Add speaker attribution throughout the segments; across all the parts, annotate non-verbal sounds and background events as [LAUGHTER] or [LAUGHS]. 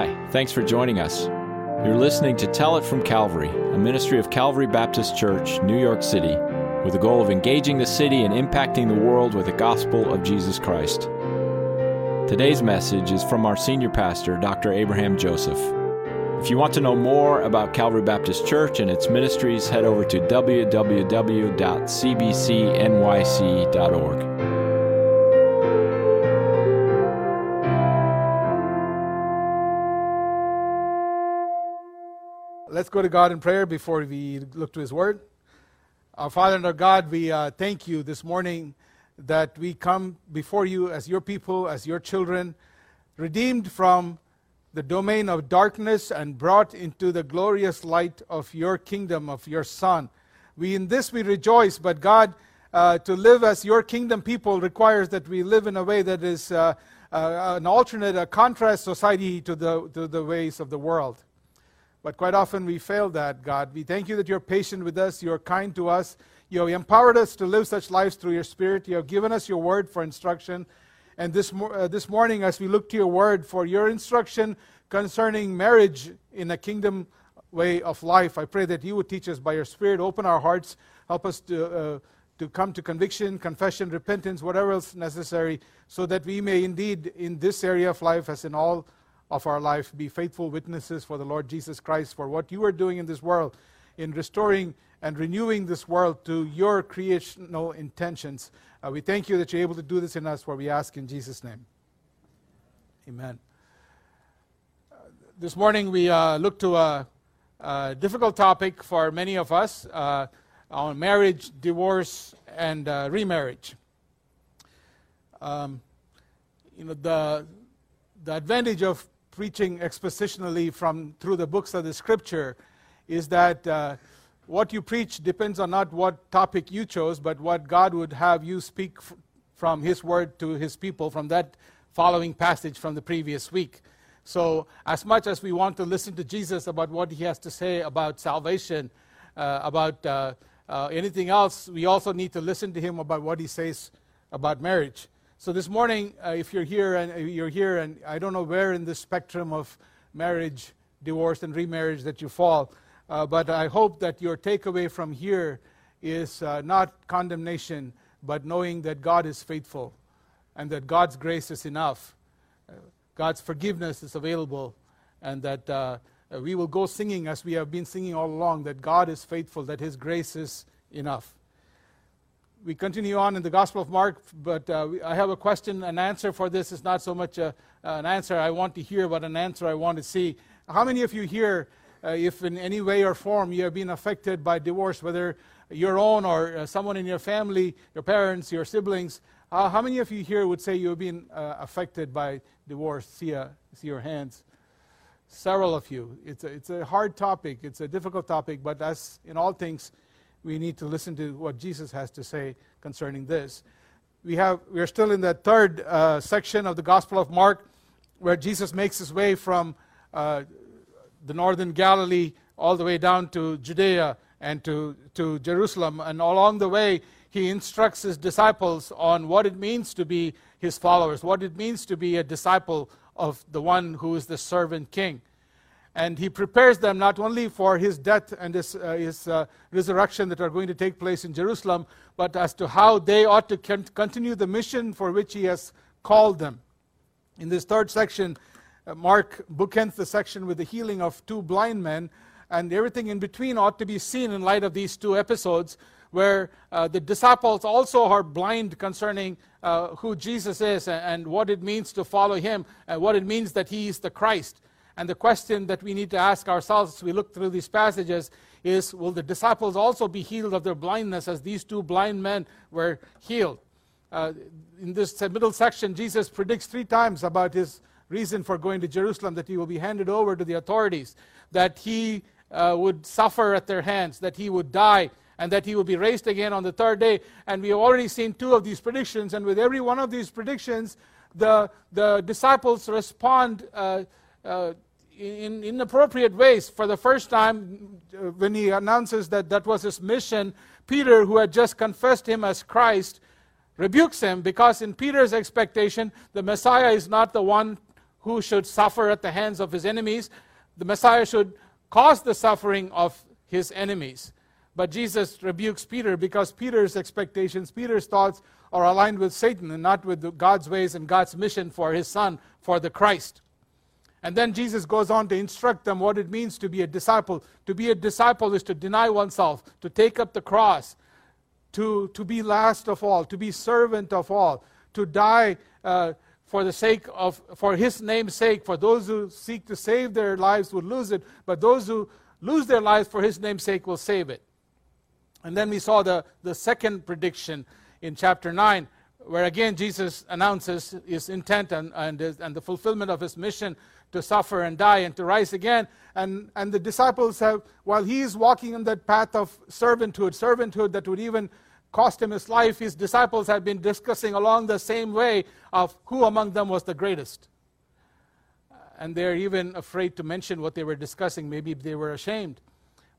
Speaker 1: Hi, thanks for joining us. You're listening to Tell It from Calvary, a ministry of Calvary Baptist Church, New York City, with the goal of engaging the city and impacting the world with the gospel of Jesus Christ. Today's message is from our senior pastor, Dr. Abraham Joseph. If you want to know more about Calvary Baptist Church and its ministries, head over to www.cbcnyc.org.
Speaker 2: Let's go to God in prayer before we look to His Word. Our Father and our God, we uh, thank you this morning that we come before you as your people, as your children, redeemed from the domain of darkness and brought into the glorious light of your kingdom, of your Son. We in this we rejoice, but God, uh, to live as your kingdom people requires that we live in a way that is uh, uh an alternate, a contrast society to the, to the ways of the world. But quite often we fail that, God. We thank you that you're patient with us, you're kind to us. You have empowered us to live such lives through your Spirit. You have given us your word for instruction. And this, uh, this morning, as we look to your word for your instruction concerning marriage in a kingdom way of life, I pray that you would teach us by your Spirit, open our hearts, help us to, uh, to come to conviction, confession, repentance, whatever else necessary, so that we may indeed, in this area of life, as in all of our life be faithful witnesses for the Lord Jesus Christ, for what you are doing in this world, in restoring and renewing this world to your creational intentions. Uh, we thank you that you're able to do this in us, for we ask in Jesus' name. Amen. This morning we uh, look to a, a, difficult topic for many of us uh, on marriage, divorce, and uh, remarriage. Um, you know, the, the advantage of preaching expositionally from through the books of the scripture is that uh, what you preach depends on not what topic you chose, but what God would have you speak f- from His word to His people from that following passage from the previous week. So, as much as we want to listen to Jesus about what He has to say about salvation, uh, about uh, uh anything else, we also need to listen to Him about what He says about marriage. So this morning, uh, if you're here and uh, you're here, and I don't know where in the spectrum of marriage, divorce, and remarriage that you fall, uh, but I hope that your takeaway from here is uh, not condemnation, but knowing that God is faithful, and that God's grace is enough, uh, God's forgiveness is available, and that uh, we will go singing as we have been singing all along. That God is faithful, that His grace is enough we continue on in the Gospel of Mark, but uh, I have a question and answer for this. It's not so much a, an answer I want to hear, but an answer I want to see. How many of you here, uh, if in any way or form you have been affected by divorce, whether your own or uh, someone in your family, your parents, your siblings, uh, how many of you here would say you have been uh, affected by divorce? See, uh, see your hands. Several of you. It's a, it's a hard topic, it's a difficult topic, but as in all things, we need to listen to what Jesus has to say concerning this. We, have, we are still in the third uh, section of the Gospel of Mark, where Jesus makes his way from uh, the northern Galilee all the way down to Judea and to, to Jerusalem. And along the way, he instructs his disciples on what it means to be his followers, what it means to be a disciple of the one who is the servant king and he prepares them not only for his death and his, uh, his uh, resurrection that are going to take place in Jerusalem, but as to how they ought to continue the mission for which he has called them. In this third section, uh, Mark bookends the section with the healing of two blind men, and everything in between ought to be seen in light of these two episodes, where uh, the disciples also are blind concerning uh, who Jesus is and, and what it means to follow him, and what it means that he is the Christ. And the question that we need to ask ourselves as we look through these passages is Will the disciples also be healed of their blindness as these two blind men were healed? Uh, in this middle section, Jesus predicts three times about his reason for going to Jerusalem that he will be handed over to the authorities, that he uh, would suffer at their hands, that he would die, and that he would be raised again on the third day. And we have already seen two of these predictions, and with every one of these predictions, the, the disciples respond uh, uh, in inappropriate ways. For the first time, when he announces that that was his mission, Peter, who had just confessed him as Christ, rebukes him because, in Peter's expectation, the Messiah is not the one who should suffer at the hands of his enemies. The Messiah should cause the suffering of his enemies. But Jesus rebukes Peter because Peter's expectations, Peter's thoughts are aligned with Satan and not with God's ways and God's mission for his son, for the Christ. And then Jesus goes on to instruct them what it means to be a disciple. To be a disciple is to deny oneself, to take up the cross, to, to be last of all, to be servant of all, to die uh, for the sake of, for his name's sake. For those who seek to save their lives will lose it, but those who lose their lives for his name's sake will save it. And then we saw the, the second prediction in chapter 9, where again Jesus announces his intent and, and, and the fulfillment of his mission to suffer and die and to rise again. And, and the disciples have, while he is walking in that path of servanthood, servanthood that would even cost him his life, his disciples have been discussing along the same way of who among them was the greatest. And they're even afraid to mention what they were discussing. Maybe they were ashamed.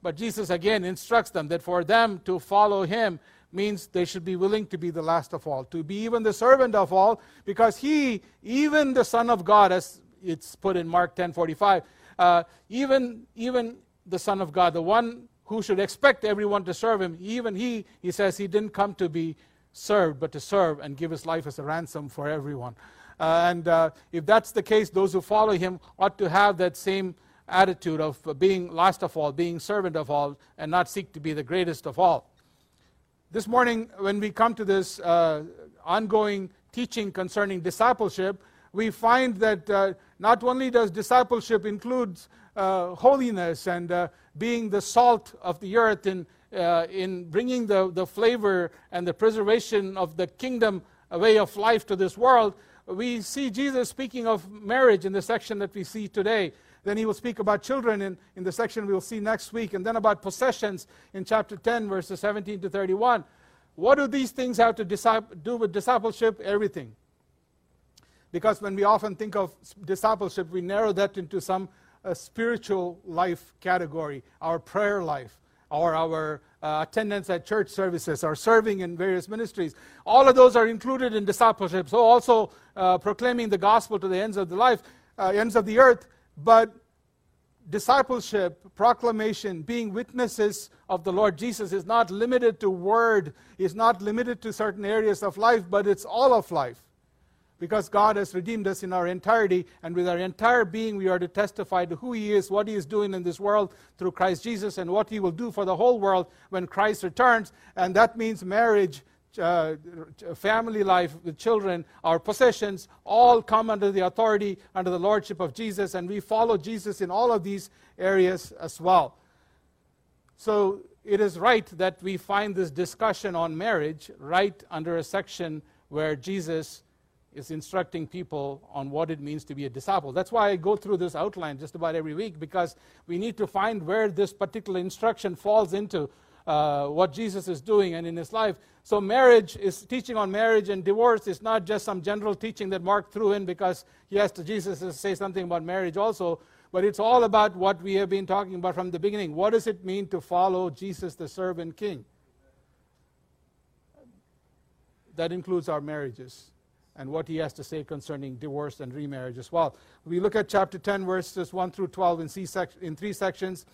Speaker 2: But Jesus again instructs them that for them to follow him means they should be willing to be the last of all, to be even the servant of all, because he, even the Son of God, as it's put in Mark 10:45. Uh, even even the Son of God, the one who should expect everyone to serve him, even he, he says he didn't come to be served, but to serve and give his life as a ransom for everyone. Uh, and uh, if that's the case, those who follow him ought to have that same attitude of being last of all, being servant of all, and not seek to be the greatest of all. This morning, when we come to this uh, ongoing teaching concerning discipleship, we find that uh, not only does discipleship include uh, holiness and uh, being the salt of the earth in, uh, in bringing the, the flavor and the preservation of the kingdom way of life to this world, we see Jesus speaking of marriage in the section that we see today. Then he will speak about children in, in the section we will see next week, and then about possessions in chapter 10, verses 17 to 31. What do these things have to do with discipleship? Everything. Because when we often think of discipleship, we narrow that into some uh, spiritual life category, our prayer life, or our uh, attendance at church services, or serving in various ministries. All of those are included in discipleship. So also uh, proclaiming the gospel to the ends of the life, uh, ends of the earth. But discipleship, proclamation, being witnesses of the Lord Jesus is not limited to word, is not limited to certain areas of life, but it's all of life because God has redeemed us in our entirety, and with our entire being, we are to testify to who He is, what He is doing in this world through Christ Jesus, and what He will do for the whole world when Christ returns. And that means marriage, uh, family life with children, our possessions, all come under the authority, under the lordship of Jesus, and we follow Jesus in all of these areas as well. So it is right that we find this discussion on marriage right under a section where Jesus is instructing people on what it means to be a disciple. That's why I go through this outline just about every week because we need to find where this particular instruction falls into uh, what Jesus is doing and in his life. So, marriage is teaching on marriage and divorce is not just some general teaching that Mark threw in because he has to Jesus to say something about marriage also, but it's all about what we have been talking about from the beginning. What does it mean to follow Jesus, the servant king? That includes our marriages and what he has to say concerning divorce and remarriage as well. We look at chapter 10, verses 1 through 12 in, sec- in three sections.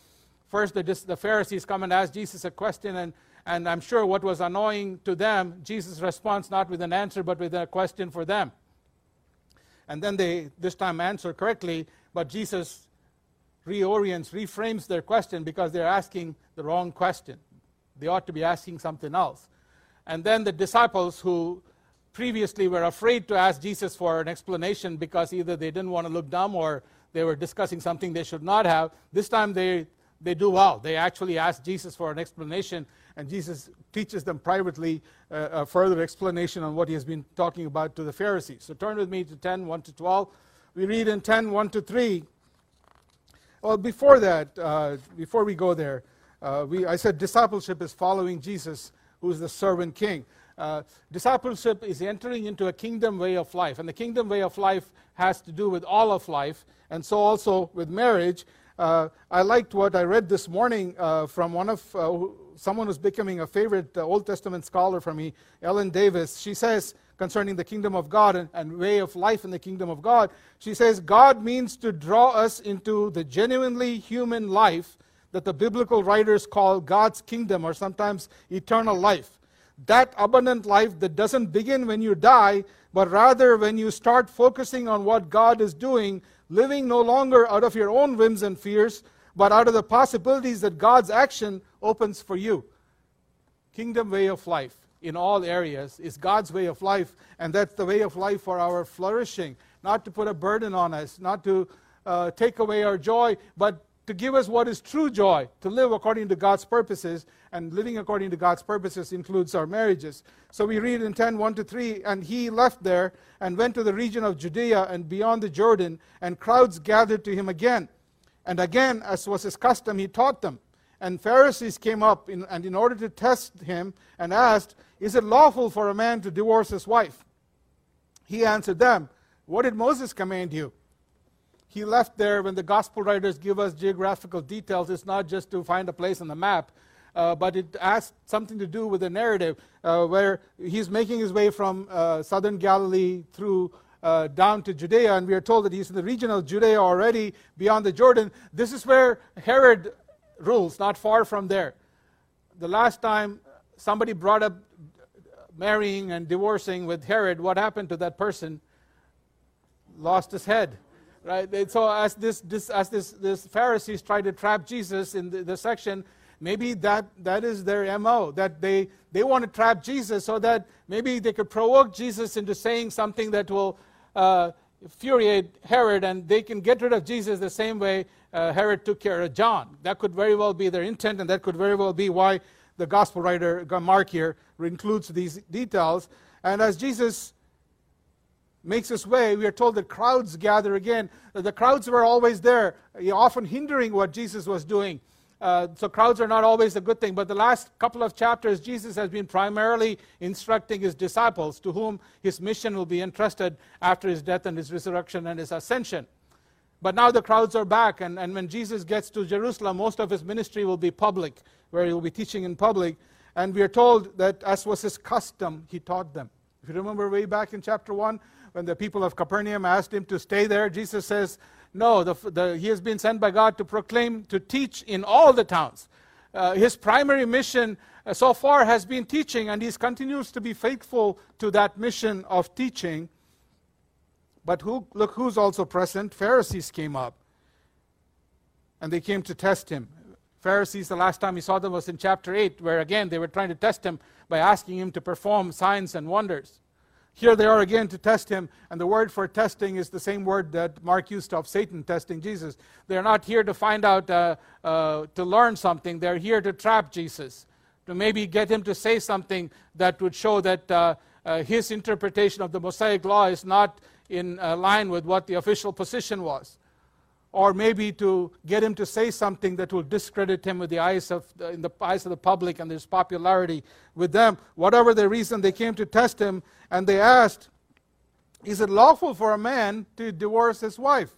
Speaker 2: First, the, the Pharisees come and ask Jesus a question, and, and I'm sure what was annoying to them, Jesus' responds not with an answer, but with a question for them. And then they this time answer correctly, but Jesus reorients, reframes their question because they're asking the wrong question. They ought to be asking something else. And then the disciples who previously were afraid to ask Jesus for an explanation because either they didn't want to look dumb or they were discussing something they should not have. This time they, they do well. They actually ask Jesus for an explanation, and Jesus teaches them privately uh, a further explanation on what he has been talking about to the Pharisees. So turn with me to 10, 1 to 12. We read in 10, 1 to 3. Well, before that, uh, before we go there, uh, we, I said discipleship is following Jesus, who is the servant king. Uh, discipleship is entering into a kingdom way of life. And the kingdom way of life has to do with all of life, and so also with marriage. Uh, I liked what I read this morning uh, from one of uh, someone who's becoming a favorite uh, Old Testament scholar for me, Ellen Davis. She says concerning the kingdom of God and, and way of life in the kingdom of God, she says, God means to draw us into the genuinely human life that the biblical writers call God's kingdom or sometimes eternal life. That abundant life that doesn't begin when you die, but rather when you start focusing on what God is doing living no longer out of your own whims and fears, but out of the possibilities that God's action opens for you. Kingdom way of life in all areas is God's way of life, and that's the way of life for our flourishing. Not to put a burden on us, not to uh, take away our joy, but to give us what is true joy, to live according to God's purposes, and living according to God's purposes includes our marriages. So we read in 10 1 to 3, and he left there and went to the region of Judea and beyond the Jordan, and crowds gathered to him again. And again, as was his custom, he taught them. And Pharisees came up, in, and in order to test him, and asked, Is it lawful for a man to divorce his wife? He answered them, What did Moses command you? He left there when the gospel writers give us geographical details. It's not just to find a place on the map, uh, but it has something to do with the narrative uh, where he's making his way from uh, southern Galilee through uh, down to Judea, and we are told that he's in the region of Judea already beyond the Jordan. This is where Herod rules, not far from there. The last time somebody brought up marrying and divorcing with Herod, what happened to that person? Lost his head right? So as this, this as this, this Pharisees try to trap Jesus in the, the section, maybe that, that is their mo that they, they want to trap jesus so that maybe they could provoke jesus into saying something that will uh, infuriate herod and they can get rid of jesus the same way uh, herod took care of john that could very well be their intent and that could very well be why the gospel writer mark here includes these details and as jesus makes his way, we are told that crowds gather again. The crowds were always there, often hindering what Jesus was doing. Uh, so crowds are not always a good thing. But the last couple of chapters, Jesus has been primarily instructing his disciples, to whom his mission will be entrusted after his death and his resurrection and his ascension. But now the crowds are back, and, and when Jesus gets to Jerusalem, most of his ministry will be public, where he will be teaching in public. And we are told that, as was his custom, he taught them. If you remember way back in chapter 1, when the people of Capernaum asked him to stay there, Jesus says, No, the, the, he has been sent by God to proclaim, to teach in all the towns. Uh, his primary mission uh, so far has been teaching, and he continues to be faithful to that mission of teaching. But who, look who's also present. Pharisees came up, and they came to test him. Pharisees, the last time he saw them was in chapter 8, where again they were trying to test him by asking him to perform signs and wonders. Here they are again to test him, and the word for testing is the same word that Mark used of Satan testing Jesus. They're not here to find out, uh, uh, to learn something. They're here to trap Jesus, to maybe get him to say something that would show that uh, uh his interpretation of the Mosaic law is not in uh, line with what the official position was or maybe to get him to say something that will discredit him with the eyes of, in the eyes of the public and his popularity with them. Whatever the reason, they came to test him and they asked, Is it lawful for a man to divorce his wife?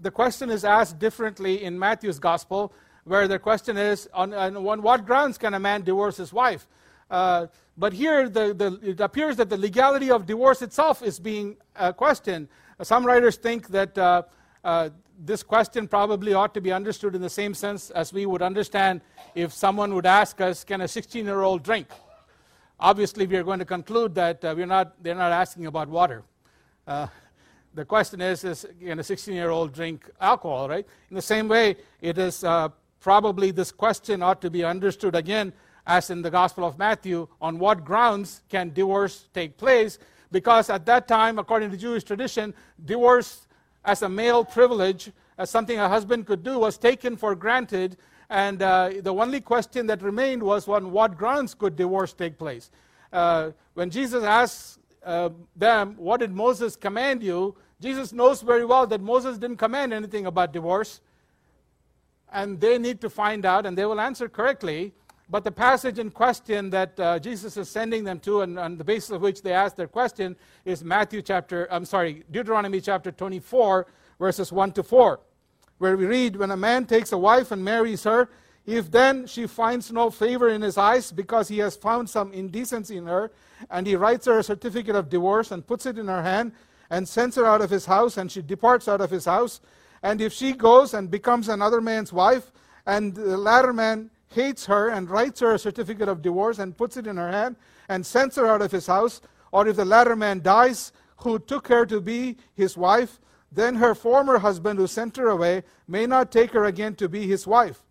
Speaker 2: The question is asked differently in Matthew's gospel, where the question is, On, on what grounds can a man divorce his wife? Uh, but here, the, the, it appears that the legality of divorce itself is being uh, questioned. Some writers think that. Uh, uh this question probably ought to be understood in the same sense as we would understand if someone would ask us, Can a 16 year old drink? Obviously, we are going to conclude that uh, we're not, they're not asking about water. Uh, the question is, is can a 16 year old drink alcohol, right? In the same way, it is uh, probably this question ought to be understood again, as in the Gospel of Matthew, on what grounds can divorce take place? Because at that time, according to Jewish tradition, divorce as a male privilege, as something a husband could do, was taken for granted. And uh, the only question that remained was on what grounds could divorce take place. Uh, when Jesus asks uh, them, What did Moses command you? Jesus knows very well that Moses didn't command anything about divorce. And they need to find out, and they will answer correctly. But the passage in question that uh, Jesus is sending them to, and on the basis of which they ask their question, is Matthew chapter, I'm sorry, Deuteronomy chapter 24, verses 1 to 4, where we read, When a man takes a wife and marries her, if then she finds no favor in his eyes because he has found some indecency in her, and he writes her a certificate of divorce and puts it in her hand and sends her out of his house, and she departs out of his house, and if she goes and becomes another man's wife, and the latter man hates her and writes her a certificate of divorce and puts it in her hand and sends her out of his house, or if the latter man dies, who took her to be his wife, then her former husband who sent her away may not take her again to be his wife,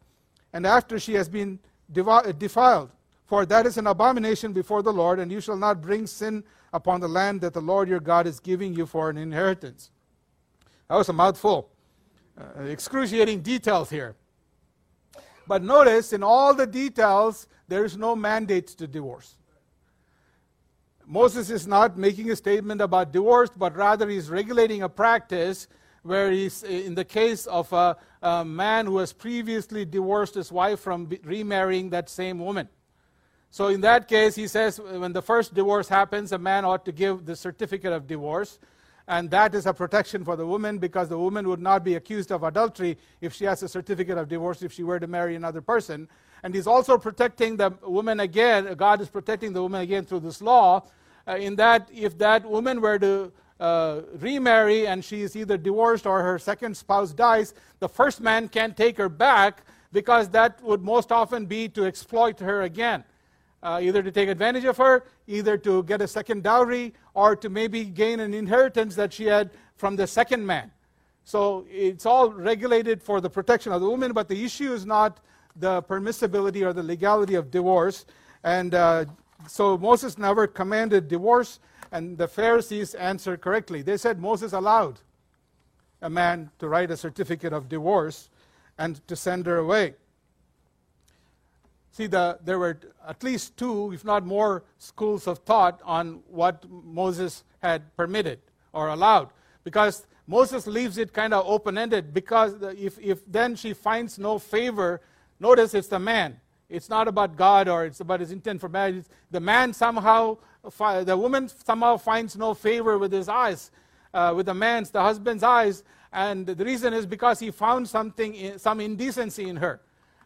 Speaker 2: and after she has been defiled. For that is an abomination before the Lord, and you shall not bring sin upon the land that the Lord your God is giving you for an inheritance. That was a mouthful. Uh, excruciating details here. But notice, in all the details, there is no mandate to divorce. Moses is not making a statement about divorce, but rather he's regulating a practice where he's, eh, in the case of a, a man who has previously divorced his wife from remarrying that same woman. So in that case, he says when the first divorce happens, a man ought to give the certificate of divorce. And that is a protection for the woman because the woman would not be accused of adultery if she has a certificate of divorce if she were to marry another person. And he's also protecting the woman again. God is protecting the woman again through this law, uh, in that if that woman were to uh, remarry and she is either divorced or her second spouse dies, the first man can't take her back because that would most often be to exploit her again uh, either to take advantage of her, either to get a second dowry, or to maybe gain an inheritance that she had from the second man. So it's all regulated for the protection of the woman, but the issue is not the permissibility or the legality of divorce. And uh, so Moses never commanded divorce, and the Pharisees answered correctly. They said Moses allowed a man to write a certificate of divorce and to send her away. See, the, there were at least two, if not more, schools of thought on what Moses had permitted or allowed. Because Moses leaves it kind of open ended, because if, if then she finds no favor, notice it's the man. It's not about God or it's about his intent for marriage. The man somehow, the woman somehow finds no favor with his eyes, uh, with the man's, the husband's eyes. And the reason is because he found something, some indecency in her.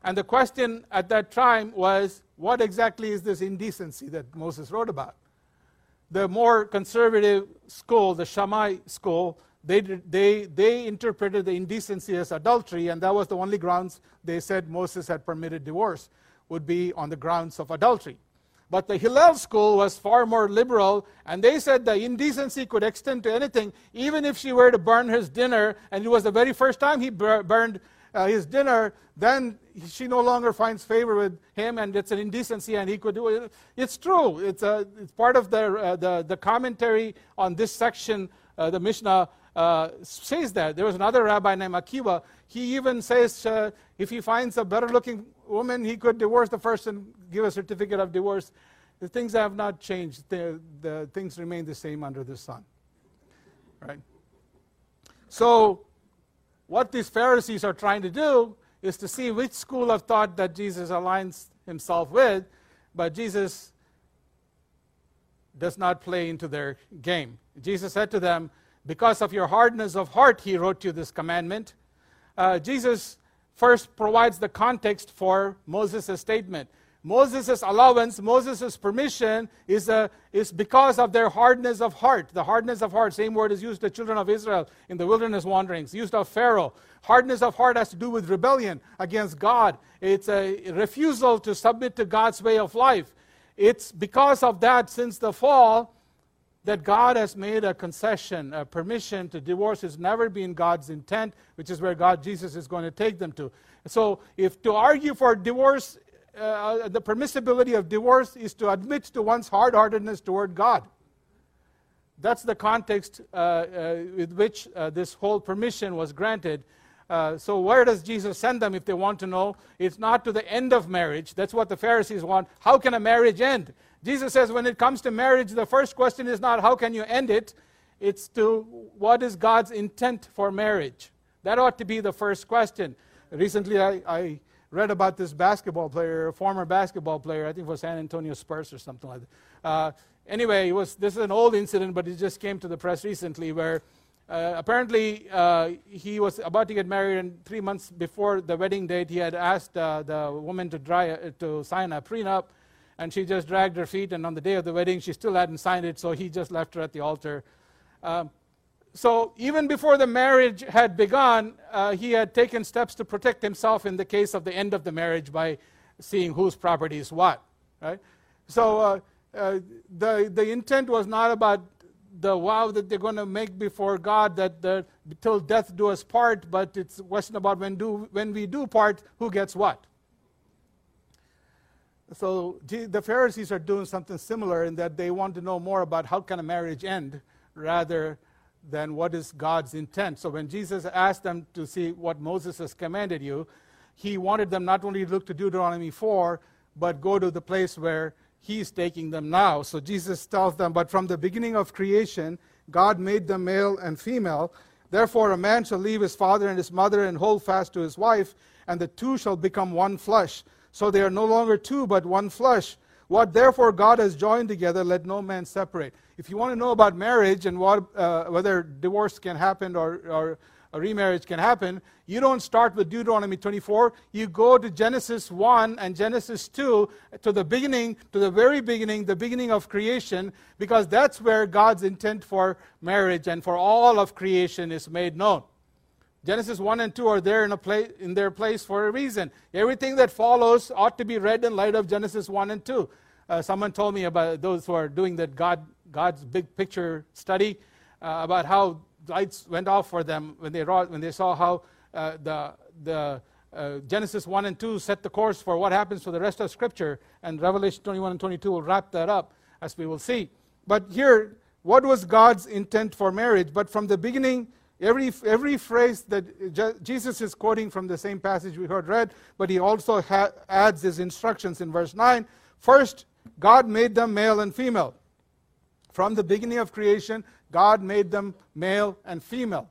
Speaker 2: And the question at that time was what exactly is this indecency that Moses wrote about? The more conservative school, the Shammai school, they, they, they interpreted the indecency as adultery, and that was the only grounds they said Moses had permitted divorce, would be on the grounds of adultery. But the Hillel school was far more liberal, and they said the indecency could extend to anything, even if she were to burn his dinner, and it was the very first time he burned uh, his dinner, then she no longer finds favor with him, and it's an indecency, and he could do it. It's true. It's, a, uh, it's part of the, uh, the, the, commentary on this section. Uh, the Mishnah uh, says that. There was another rabbi named Akiva. He even says uh, if he finds a better looking woman, he could divorce the first and give a certificate of divorce. The things have not changed. The, the things remain the same under the sun. Right? So, what these Pharisees are trying to do is to see which school of thought that Jesus aligns himself with, but Jesus does not play into their game. Jesus said to them, Because of your hardness of heart, he wrote you this commandment. Uh, Jesus first provides the context for Moses' statement. Moses' allowance, Moses' permission is, a, is because of their hardness of heart. The hardness of heart, same word is used to the children of Israel in the wilderness wanderings, used of Pharaoh. Hardness of heart has to do with rebellion against God. It's a refusal to submit to God's way of life. It's because of that, since the fall, that God has made a concession, a permission to divorce has never been God's intent, which is where God, Jesus, is going to take them to. So, if to argue for divorce uh, the permissibility of divorce is to admit to one's hard heartedness toward God. That's the context uh, uh, with which uh, this whole permission was granted. Uh, so, where does Jesus send them if they want to know? It's not to the end of marriage. That's what the Pharisees want. How can a marriage end? Jesus says when it comes to marriage, the first question is not how can you end it, it's to what is God's intent for marriage. That ought to be the first question. Recently, I, I read about this basketball player, a former basketball player, I think for San Antonio Spurs or something like that. Uh, anyway, it was, this is an old incident, but it just came to the press recently where Uh, apparently, uh, he was about to get married, and three months before the wedding date, he had asked uh, the woman to, dry, uh, to sign a prenup, and she just dragged her feet. And on the day of the wedding, she still hadn't signed it, so he just left her at the altar. Um, so, even before the marriage had begun, uh, he had taken steps to protect himself in the case of the end of the marriage by seeing whose property is what. Right? So, uh, the, the intent was not about the vow that they're going to make before God that the, till death do us part, but it's a question about when, do, when we do part, who gets what. So the Pharisees are doing something similar in that they want to know more about how can a marriage end rather than what is God's intent. So when Jesus asked them to see what Moses has commanded you, he wanted them not only to look to Deuteronomy 4, but go to the place where he's taking them now. So Jesus tells them, But from the beginning of creation, God made them male and female. Therefore, a man shall leave his father and his mother and hold fast to his wife, and the two shall become one flesh. So they are no longer two, but one flesh. What therefore God has joined together, let no man separate. If you want to know about marriage and what, uh, whether divorce can happen or, or a remarriage can happen, you don't start with Deuteronomy 24. You go to Genesis 1 and Genesis 2 to the beginning, to the very beginning, the beginning of creation, because that's where God's intent for marriage and for all of creation is made known. Genesis 1 and 2 are there in, a in their place for a reason. Everything that follows ought to be read in light of Genesis 1 and 2. Uh, someone told me about those who are doing that God, God's big picture study uh, about how lights went off for them when they, when they saw how uh, the, the uh, Genesis 1 and 2 set the course for what happens to the rest of Scripture, and Revelation 21 and 22 will wrap that up, as we will see. But here, what was God's intent for marriage? But from the beginning, every, every phrase that Je- Jesus is quoting from the same passage we heard read, but he also ha- adds his instructions in verse 9. First, God made them male and female. From the beginning of creation, God made them male and female.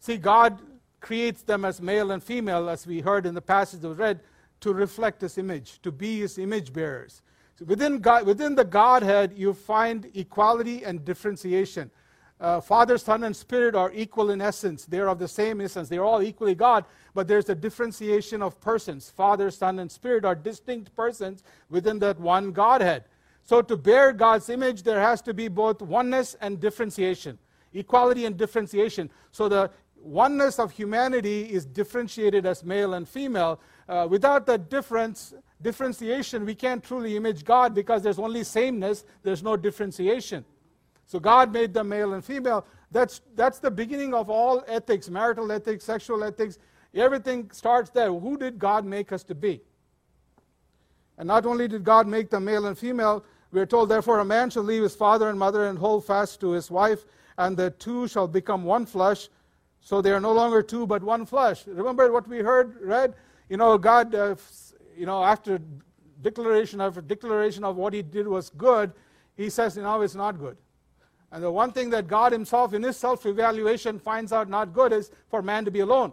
Speaker 2: See, God creates them as male and female, as we heard in the passage that was read, to reflect His image, to be His image bearers. So within, God, within the Godhead, you find equality and differentiation. Uh, Father, Son, and Spirit are equal in essence. They're of the same essence. They're all equally God, but there's a differentiation of persons. Father, Son, and Spirit are distinct persons within that one Godhead. So, to bear God's image, there has to be both oneness and differentiation, equality and differentiation. So, the oneness of humanity is differentiated as male and female. Uh, without that difference, differentiation, we can't truly image God because there's only sameness, there's no differentiation. So, God made them male and female. That's, that's the beginning of all ethics marital ethics, sexual ethics. Everything starts there. Who did God make us to be? And not only did God make them male and female, we are told, therefore, a man shall leave his father and mother and hold fast to his wife, and the two shall become one flesh. So they are no longer two, but one flesh. Remember what we heard, read? You know, God, uh, you know, after declaration after declaration of what he did was good, he says, you know, it's not good. And the one thing that God himself, in his self evaluation, finds out not good is for man to be alone.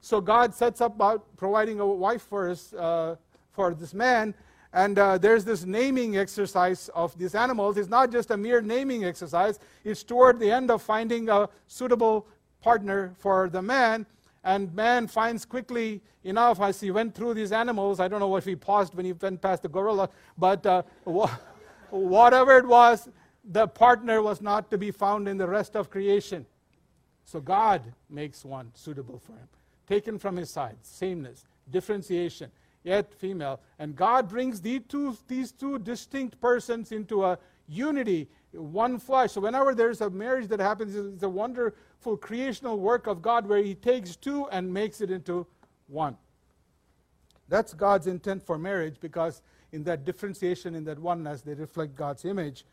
Speaker 2: So God sets up about providing a wife for, his, uh, for this man, and uh, there's this naming exercise of these animals. It's not just a mere naming exercise, it's toward the end of finding a suitable partner for the man. And man finds quickly enough as he went through these animals. I don't know if he paused when he went past the gorilla, but uh, [LAUGHS] whatever it was, the partner was not to be found in the rest of creation. So God makes one suitable for him, taken from his side, sameness, differentiation yet female. And God brings these two, these two distinct persons into a unity, one flesh. So whenever there's a marriage that happens, it's a wonderful creational work of God where He takes two and makes it into one. That's God's intent for marriage because in that differentiation, in that oneness, they reflect God's image.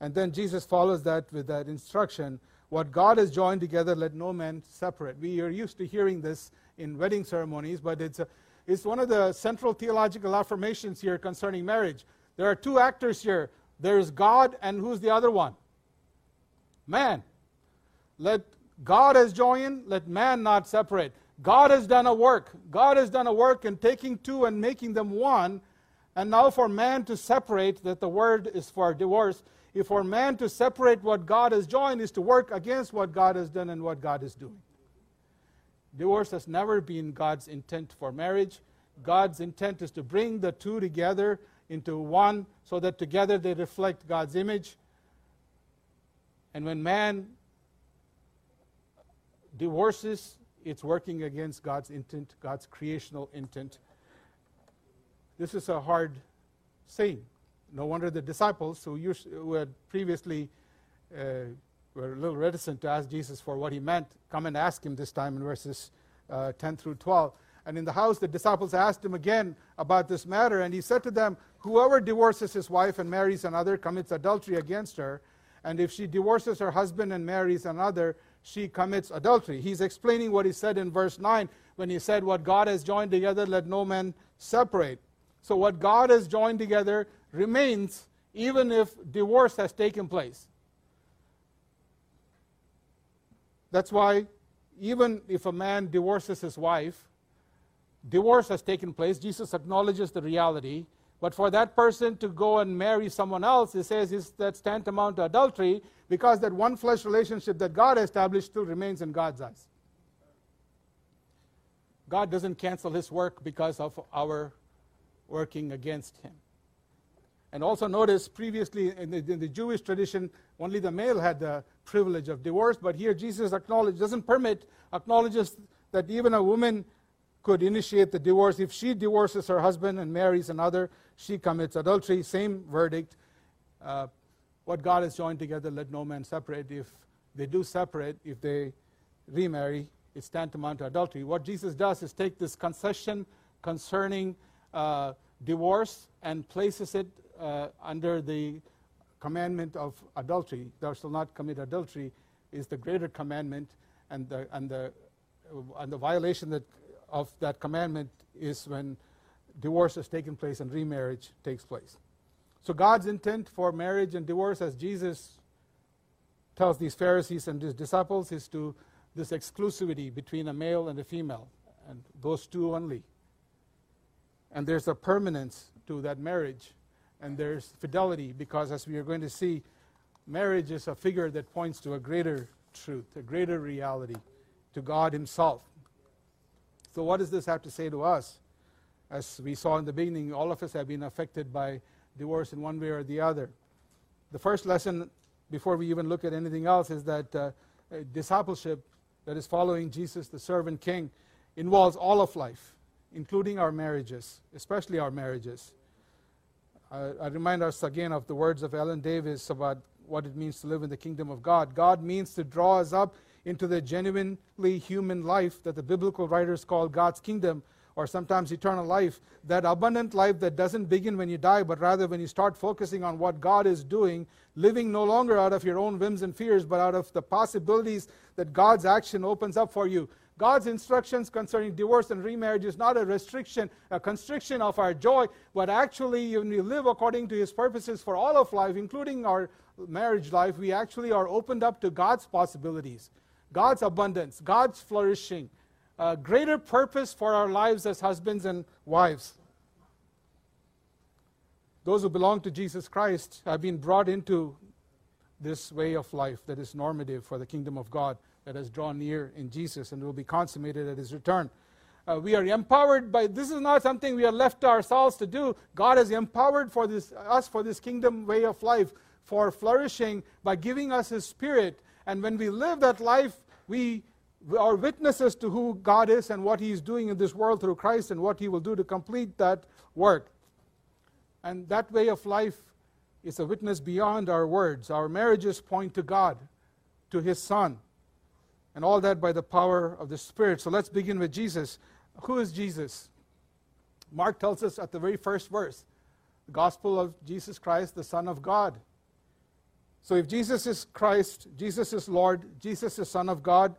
Speaker 2: And then Jesus follows that with that instruction what God has joined together, let no man separate. We are used to hearing this in wedding ceremonies, but it's a, is one of the central theological affirmations here concerning marriage. There are two actors here there's God, and who's the other one? Man. Let God has joined, let man not separate. God has done a work. God has done a work in taking two and making them one. And now for man to separate, that the word is for divorce, if for man to separate what God has joined is to work against what God has done and what God is doing. Divorce has never been God's intent for marriage. God's intent is to bring the two together into one so that together they reflect God's image. And when man divorces, it's working against God's intent, God's creational intent. This is a hard saying. No wonder the disciples, who, used, who had previously uh, were a little reticent to ask Jesus for what he meant, come and ask him this time in verses uh, 10 through 12. And in the house, the disciples asked him again about this matter, and he said to them, Whoever divorces his wife and marries another commits adultery against her. And if she divorces her husband and marries another, she commits adultery. He's explaining what he said in verse 9 when he said, What God has joined together, let no man separate. So, what God has joined together remains even if divorce has taken place. That's why, even if a man divorces his wife, divorce has taken place. Jesus acknowledges the reality. But for that person to go and marry someone else, he says is that's tantamount to adultery because that one flesh relationship that God established still remains in God's eyes. God doesn't cancel his work because of our working against him. And also notice previously in the, in the, Jewish tradition, only the male had the privilege of divorce, but here Jesus acknowledges, doesn't permit, acknowledges that even a woman could initiate the divorce. If she divorces her husband and marries another, she commits adultery. Same verdict. Uh, what God has joined together, let no man separate. If they do separate, if they remarry, it's tantamount to adultery. What Jesus does is take this concession concerning uh, divorce and places it uh, under the commandment of adultery. Thou shalt not commit adultery is the greater commandment, and the, and the, and the violation that of that commandment is when divorce has taken place and remarriage takes place. So, God's intent for marriage and divorce, as Jesus tells these Pharisees and his disciples, is to this exclusivity between a male and a female, and those two only. And there's a permanence to that marriage, and there's fidelity, because as we are going to see, marriage is a figure that points to a greater truth, a greater reality, to God Himself. So, what does this have to say to us? As we saw in the beginning, all of us have been affected by divorce in one way or the other. The first lesson, before we even look at anything else, is that uh, discipleship, that is following Jesus, the servant king, involves all of life, including our marriages, especially our marriages. Uh, I remind us again of the words of Ellen Davis about what it means to live in the kingdom of God. God means to draw us up into the genuinely human life that the biblical writers call God's kingdom or sometimes eternal life, that abundant life that doesn't begin when you die, but rather when you start focusing on what God is doing, living no longer out of your own whims and fears, but out of the possibilities that God's action opens up for you. God's instructions concerning divorce and remarriage is not a restriction, a constriction of our joy, but actually, when we live according to His purposes for all of life, including our marriage life, we actually are opened up to God's possibilities. God's abundance, God's flourishing, a greater purpose for our lives as husbands and wives. Those who belong to Jesus Christ have been brought into this way of life that is normative for the kingdom of God that has drawn near in Jesus and will be consummated at his return. Uh, we are empowered by this is not something we are left to ourselves to do. God has empowered for this, us for this kingdom way of life, for flourishing by giving us his spirit and when we live that life, we are witnesses to who God is and what He is doing in this world through Christ and what He will do to complete that work. And that way of life is a witness beyond our words. Our marriages point to God, to His Son, and all that by the power of the Spirit. So let's begin with Jesus. Who is Jesus? Mark tells us at the very first verse the gospel of Jesus Christ, the Son of God. So if Jesus is Christ, Jesus is Lord, Jesus is Son of God,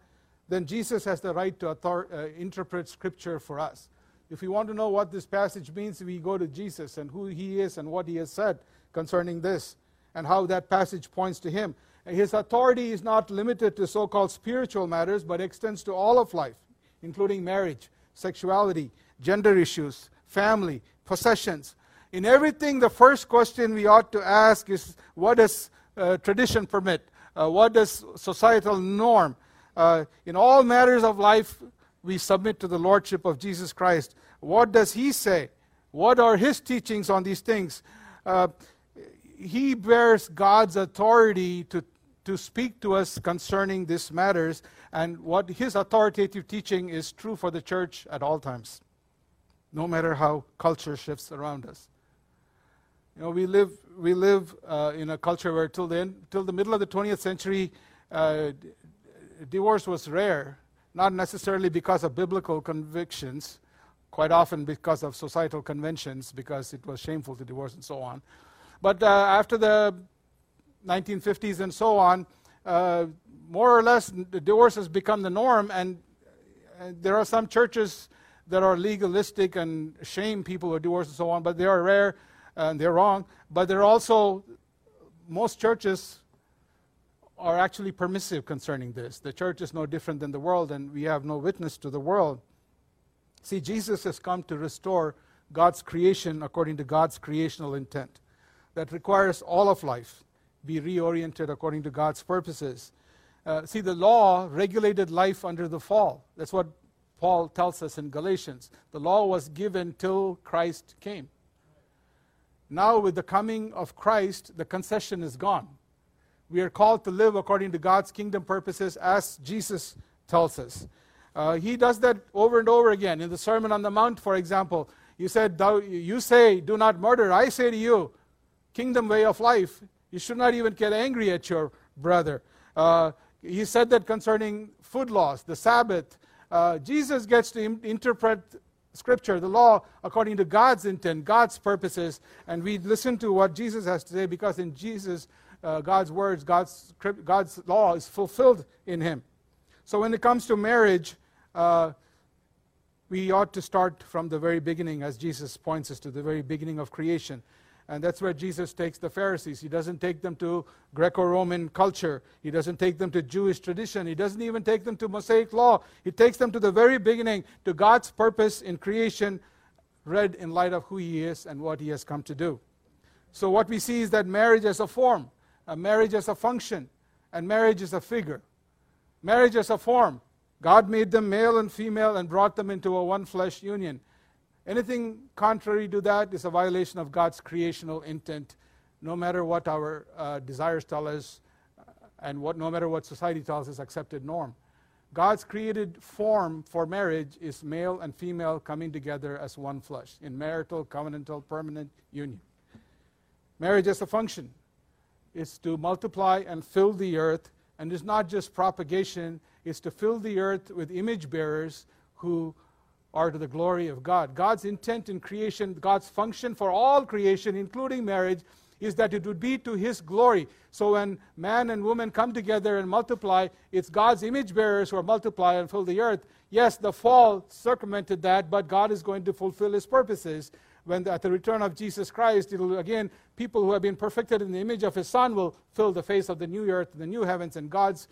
Speaker 2: then Jesus has the right to author, uh, interpret Scripture for us. If we want to know what this passage means, we go to Jesus and who he is and what he has said concerning this and how that passage points to him. His authority is not limited to so called spiritual matters, but extends to all of life, including marriage, sexuality, gender issues, family, possessions, In everything, the first question we ought to ask is what does uh, tradition permit? Uh, what does societal norm? Uh, in all matters of life, we submit to the Lordship of Jesus Christ. What does He say? What are His teachings on these things? Uh, he bears God's authority to, to speak to us concerning these matters, and what His authoritative teaching is true for the church at all times, no matter how culture shifts around us. You know, we live, we live uh, in a culture where till the, end, till the middle of the 20th century, uh, divorce was rare, not necessarily because of biblical convictions, quite often because of societal conventions, because it was shameful to divorce and so on. But uh, after the 1950s and so on, uh, more or less, divorce has become the norm, and, there are some churches that are legalistic and shame people who divorce and so on, but they are rare and they're wrong. But they're also, most churches are actually permissive concerning this. The church is no different than the world, and we have no witness to the world. See, Jesus has come to restore God's creation according to God's creational intent. That requires all of life be reoriented according to God's purposes. Uh, see, the law regulated life under the fall. That's what Paul tells us in Galatians. The law was given till Christ came. Now, with the coming of Christ, the concession is gone. We are called to live according to God's kingdom purposes as Jesus tells us. Uh, he does that over and over again. In the Sermon on the Mount, for example, you said, You say, do not murder. I say to you, kingdom way of life. You should not even get angry at your brother. Uh, he said that concerning food laws, the Sabbath. Uh, Jesus gets to Im- interpret Scripture, the law, according to God's intent, God's purposes, and we listen to what Jesus has to say because in Jesus, uh, God's words, God's, God's law is fulfilled in Him. So when it comes to marriage, uh, we ought to start from the very beginning, as Jesus points us to the very beginning of creation. And that's where Jesus takes the Pharisees. He doesn't take them to Greco Roman culture, he doesn't take them to Jewish tradition, he doesn't even take them to Mosaic law. He takes them to the very beginning, to God's purpose in creation, read in light of who He is and what He has come to do. So, what we see is that marriage as a form, a marriage as a function, and marriage is a figure. Marriage as a form. God made them male and female and brought them into a one flesh union. Anything contrary to that is a violation of God's creational intent, no matter what our uh, desires tell us uh, and what, no matter what society tells us accepted norm. God's created form for marriage is male and female coming together as one flesh in marital, covenantal, permanent union. Marriage as a function is to multiply and fill the earth, and it's not just propagation, it's to fill the earth with image bearers who are to the glory of God. God's intent in creation, God's function for all creation, including marriage, is that it would be to His glory. So when man and woman come together and multiply, it's God's image bearers who are multiply and fill the earth. Yes, the fall circumvented that, but God is going to fulfill His purposes. When the, at the return of Jesus Christ, it'll again, people who have been perfected in the image of His Son will fill the face of the new earth, the new heavens, and God's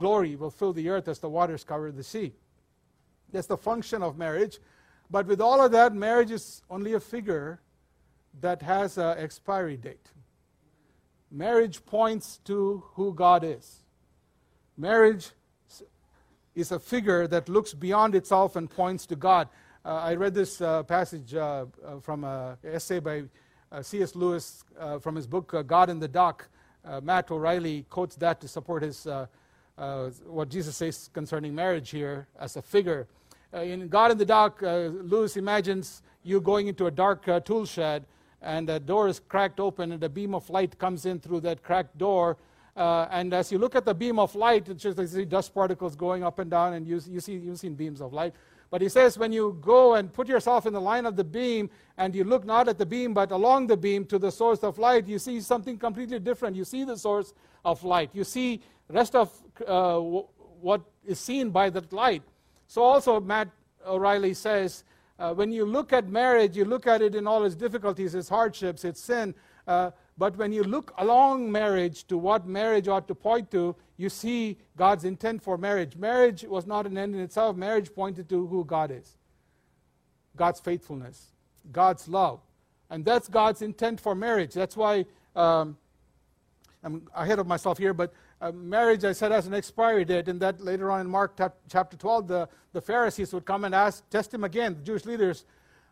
Speaker 2: glory will fill the earth as the waters cover the sea. That's the function of marriage. But with all of that, marriage is only a figure that has an expiry date. Marriage points to who God is. Marriage is a figure that looks beyond itself and points to God. Uh, I read this uh, passage uh, uh from an essay by uh, C.S. Lewis uh, from his book God in the Dock. Matt O'Reilly quotes that to support his what Jesus says concerning marriage here as a figure. Uh, in God in the Dock, uh, Lewis imagines you going into a dark uh, tool shed, and the door is cracked open, and a beam of light comes in through that cracked door. Uh, and as you look at the beam of light, it's just you see dust particles going up and down, and you, you see, you've seen beams of light. But he says when you go and put yourself in the line of the beam, and you look not at the beam, but along the beam to the source of light, you see something completely different. You see the source of light. You see rest of uh, w- what is seen by that light. So, also, Matt O'Reilly says, uh, when you look at marriage, you look at it in all its difficulties, its hardships, its sin. Uh, but when you look along marriage to what marriage ought to point to, you see God's intent for marriage. Marriage was not an end in itself, marriage pointed to who God is God's faithfulness, God's love. And that's God's intent for marriage. That's why um, I'm ahead of myself here, but uh, marriage, I said, has an expiry date, and that later on in Mark chapter 12, the, the Pharisees would come and ask, test him again, the Jewish leaders,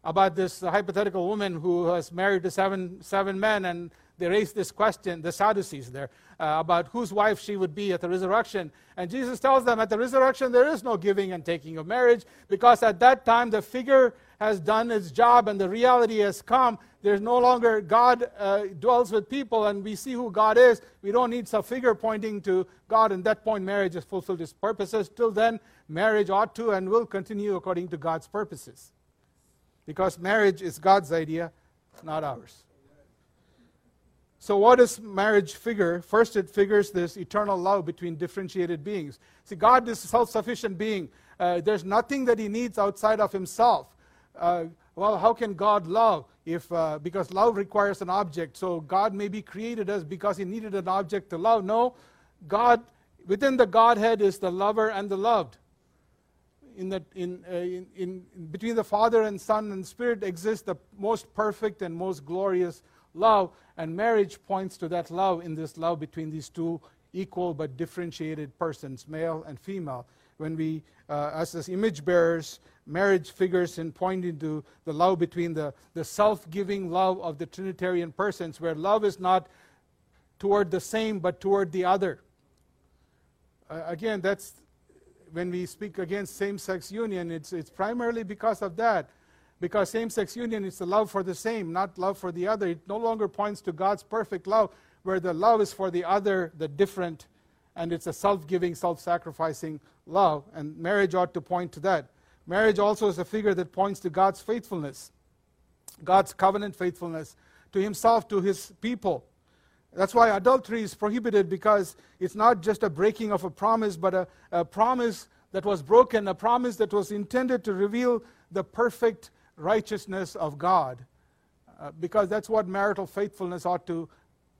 Speaker 2: about this hypothetical woman who was married to seven, seven men, and they raised this question, the Sadducees there, uh, about whose wife she would be at the resurrection. And Jesus tells them at the resurrection there is no giving and taking of marriage because at that time the figure has done its job and the reality has come. There's no longer God uh, dwells with people and we see who God is. We don't need some figure pointing to God. And that point, marriage has fulfilled its purposes. Till then, marriage ought to and will continue according to God's purposes. Because marriage is God's idea, not ours. So, what does marriage figure? First, it figures this eternal love between differentiated beings. See, God is a self sufficient being. Uh, there's nothing that he needs outside of himself. Uh, well, how can God love? If, uh, because love requires an object. So, God maybe created us because he needed an object to love. No, God, within the Godhead is the lover and the loved. In the, in, uh, in, in, between the Father and Son and Spirit exists the most perfect and most glorious love, and marriage points to that love in this love between these two equal but differentiated persons, male and female. When we, uh, as, as image bearers, marriage figures in pointing to the love between the, the self giving love of the Trinitarian persons, where love is not toward the same but toward the other. Uh, again, that's when we speak against same sex union, it's, it's primarily because of that because same sex union is the love for the same, not love for the other. It no longer points to God's perfect love, where the love is for the other, the different, and it's a self giving, self sacrificing love. And marriage ought to point to that. Marriage also is a figure that points to God's faithfulness, God's covenant faithfulness to Himself, to His people. That's why adultery is prohibited because it's not just a breaking of a promise, but a, a promise that was broken, a promise that was intended to reveal the perfect righteousness of God, uh, because that's what marital faithfulness ought to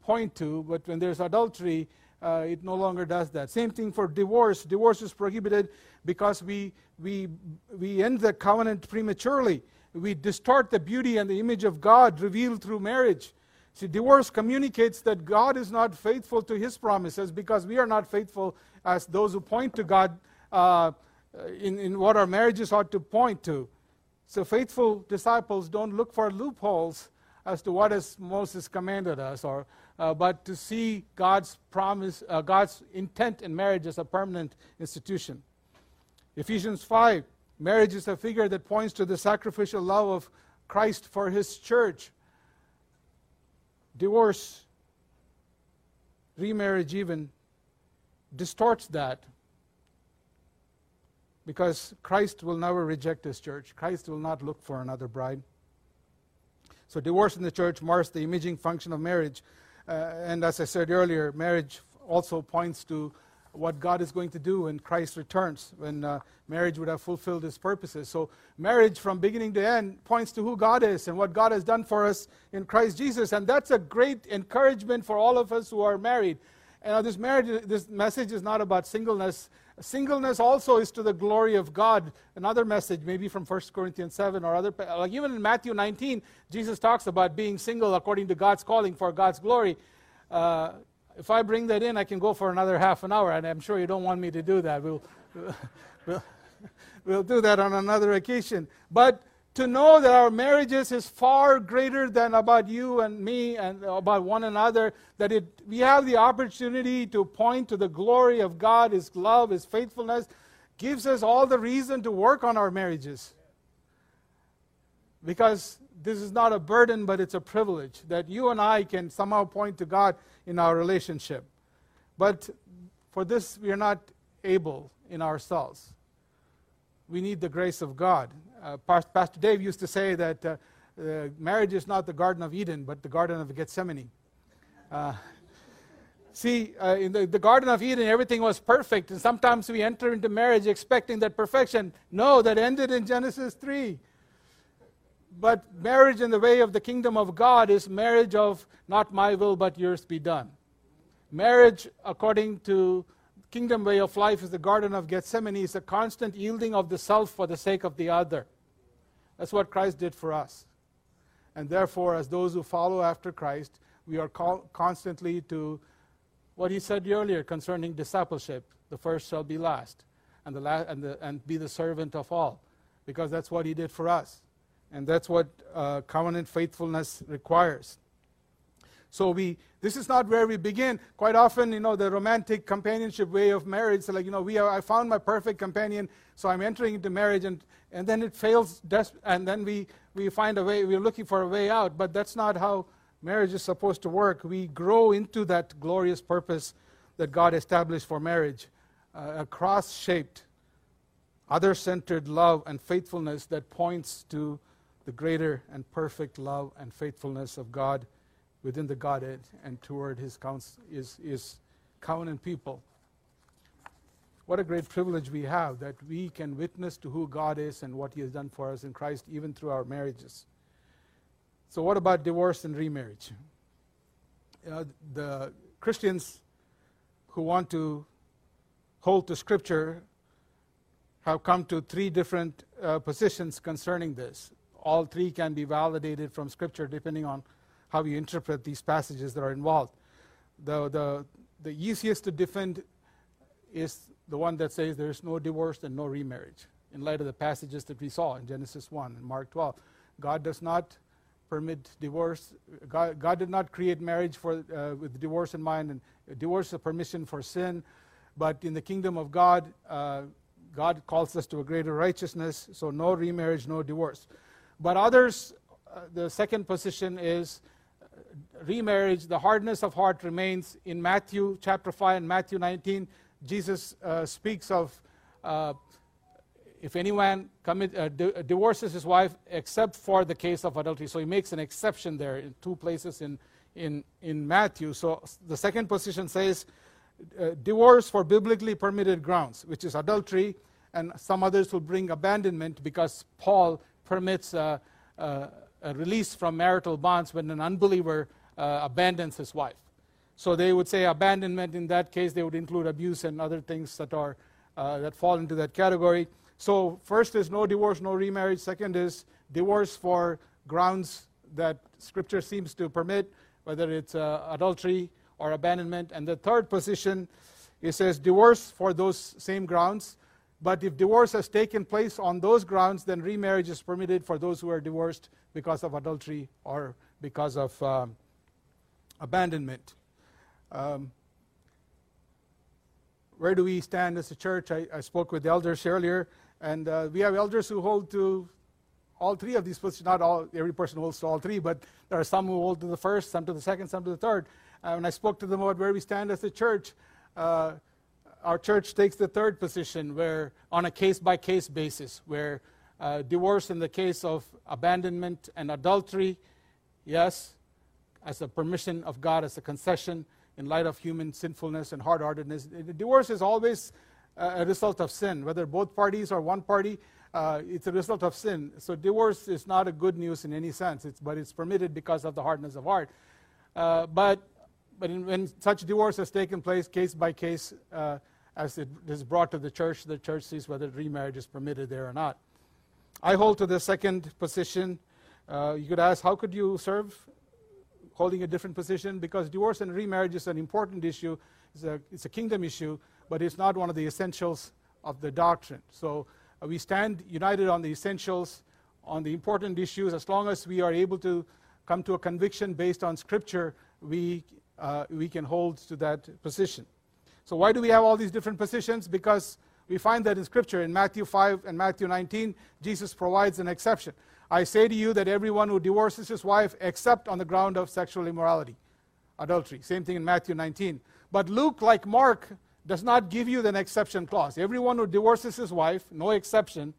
Speaker 2: point to. But when there's adultery, uh, it no longer does that. Same thing for divorce. Divorce is prohibited because we, we, we end the covenant prematurely. We distort the beauty and the image of God revealed through marriage. See, divorce communicates that God is not faithful to his promises because we are not faithful as those who point to God uh, in, in what our marriages ought to point to. So faithful disciples don't look for loopholes as to what has Moses commanded us, or, uh, but to see God's promise, uh, God's intent in marriage as a permanent institution. Ephesians 5 marriage is a figure that points to the sacrificial love of Christ for his church. Divorce, remarriage, even distorts that because Christ will never reject his church. Christ will not look for another bride. So, divorce in the church marks the imaging function of marriage. Uh, and as I said earlier, marriage also points to what God is going to do when Christ returns, when uh, marriage would have fulfilled its purposes. So, marriage from beginning to end points to who God is and what God has done for us in Christ Jesus. And that's a great encouragement for all of us who are married. And this marriage, this message is not about singleness Singleness also is to the glory of God. Another message, maybe from 1 Corinthians 7 or other, like even in Matthew 19, Jesus talks about being single according to God's calling for God's glory. Uh, if I bring that in, I can go for another half an hour, and I'm sure you don't want me to do that. We'll, [LAUGHS] we'll, we'll do that on another occasion. But to know that our marriages is far greater than about you and me and about one another, that it, we have the opportunity to point to the glory of God, His love, His faithfulness, gives us all the reason to work on our marriages. Because this is not a burden, but it's a privilege that you and I can somehow point to God in our relationship. But for this, we are not able in ourselves. We need the grace of God. Uh, Pastor Dave used to say that uh, uh, marriage is not the Garden of Eden, but the Garden of Gethsemane. Uh, see, uh, in the, the Garden of Eden, everything was perfect, and sometimes we enter into marriage expecting that perfection. No, that ended in Genesis 3. But marriage in the way of the kingdom of God is marriage of not my will, but yours be done. Marriage, according to kingdom way of life is the Garden of Gethsemane, is a constant yielding of the self for the sake of the other. That's what Christ did for us. And therefore, as those who follow after Christ, we are constantly to what he said earlier concerning discipleship the first shall be last, and, the la- and, and be the servant of all, because that's what he did for us. And that's what uh, covenant faithfulness requires. So we, this is not where we begin. Quite often, you know, the romantic companionship way of marriage, so like, you know, we are, I found my perfect companion, so I'm entering into marriage, and, and then it fails, des- and then we, we find a way, we're looking for a way out. But that's not how marriage is supposed to work. We grow into that glorious purpose that God established for marriage uh, a cross shaped, other centered love and faithfulness that points to the greater and perfect love and faithfulness of God within the Godhead and toward his, his, his covenant people. What a great privilege we have that we can witness to who God is and what he has done for us in Christ, even through our marriages. So, what about divorce and remarriage? Uh, the Christians who want to hold to Scripture have come to three different uh, positions concerning this. All three can be validated from Scripture depending on how you interpret these passages that are involved. The, the, the easiest to defend is the one that says there is no divorce and no remarriage, in light of the passages that we saw in Genesis 1 and Mark 12. God does not permit divorce. God, God did not create marriage for, uh, with divorce in mind, and divorce is a permission for sin. But in the kingdom of God, uh, God calls us to a greater righteousness, so no remarriage, no divorce. But others, uh, the second position is remarriage, the hardness of heart remains. In Matthew chapter 5 and Matthew 19, Jesus uh, speaks of uh, if anyone commit, uh, di- divorces his wife except for the case of adultery. So he makes an exception there in two places in, in, in Matthew. So the second position says uh, divorce for biblically permitted grounds, which is adultery, and some others will bring abandonment because Paul permits release from marital bonds when an unbeliever uh, abandons his wife. So they would say abandonment in that case, they would include abuse and other things that, are, uh, that fall into that category. So, first is no divorce, no remarriage. Second is divorce for grounds that Scripture seems to permit, whether it's uh, adultery or abandonment. And the third position, it says divorce for those same grounds. But if divorce has taken place on those grounds, then remarriage is permitted for those who are divorced because of adultery or because of um, abandonment. Um, where do we stand as a church? I, I spoke with the elders earlier, and uh, we have elders who hold to all three of these positions. Not all, every person holds to all three, but there are some who hold to the first, some to the second, some to the third. Uh, when I spoke to them about where we stand as a church, uh, our church takes the third position, where on a case-by-case basis, where uh, divorce in the case of abandonment and adultery, yes, as a permission of God, as a concession in light of human sinfulness and hard-heartedness. Divorce is always a result of sin, whether both parties or one party. Uh, it's a result of sin. So divorce is not a good news in any sense, it's, but it's permitted because of the hardness of heart. Uh, but but in, when such divorce has taken place, case by case, uh, as it is brought to the church, the church sees whether remarriage is permitted there or not. I hold to the second position. Uh, you could ask, how could you serve holding a different position? Because divorce and remarriage is an important issue, it's a, it's a kingdom issue, but it's not one of the essentials of the doctrine. So uh, we stand united on the essentials, on the important issues. As long as we are able to come to a conviction based on Scripture, we uh, we can hold to that position. So, why do we have all these different positions? Because we find that in Scripture, in Matthew 5 and Matthew 19, Jesus provides an exception. I say to you that everyone who divorces his wife, except on the ground of sexual immorality, adultery. Same thing in Matthew 19. But Luke, like Mark, does not give you an exception clause. Everyone who divorces his wife, no exception,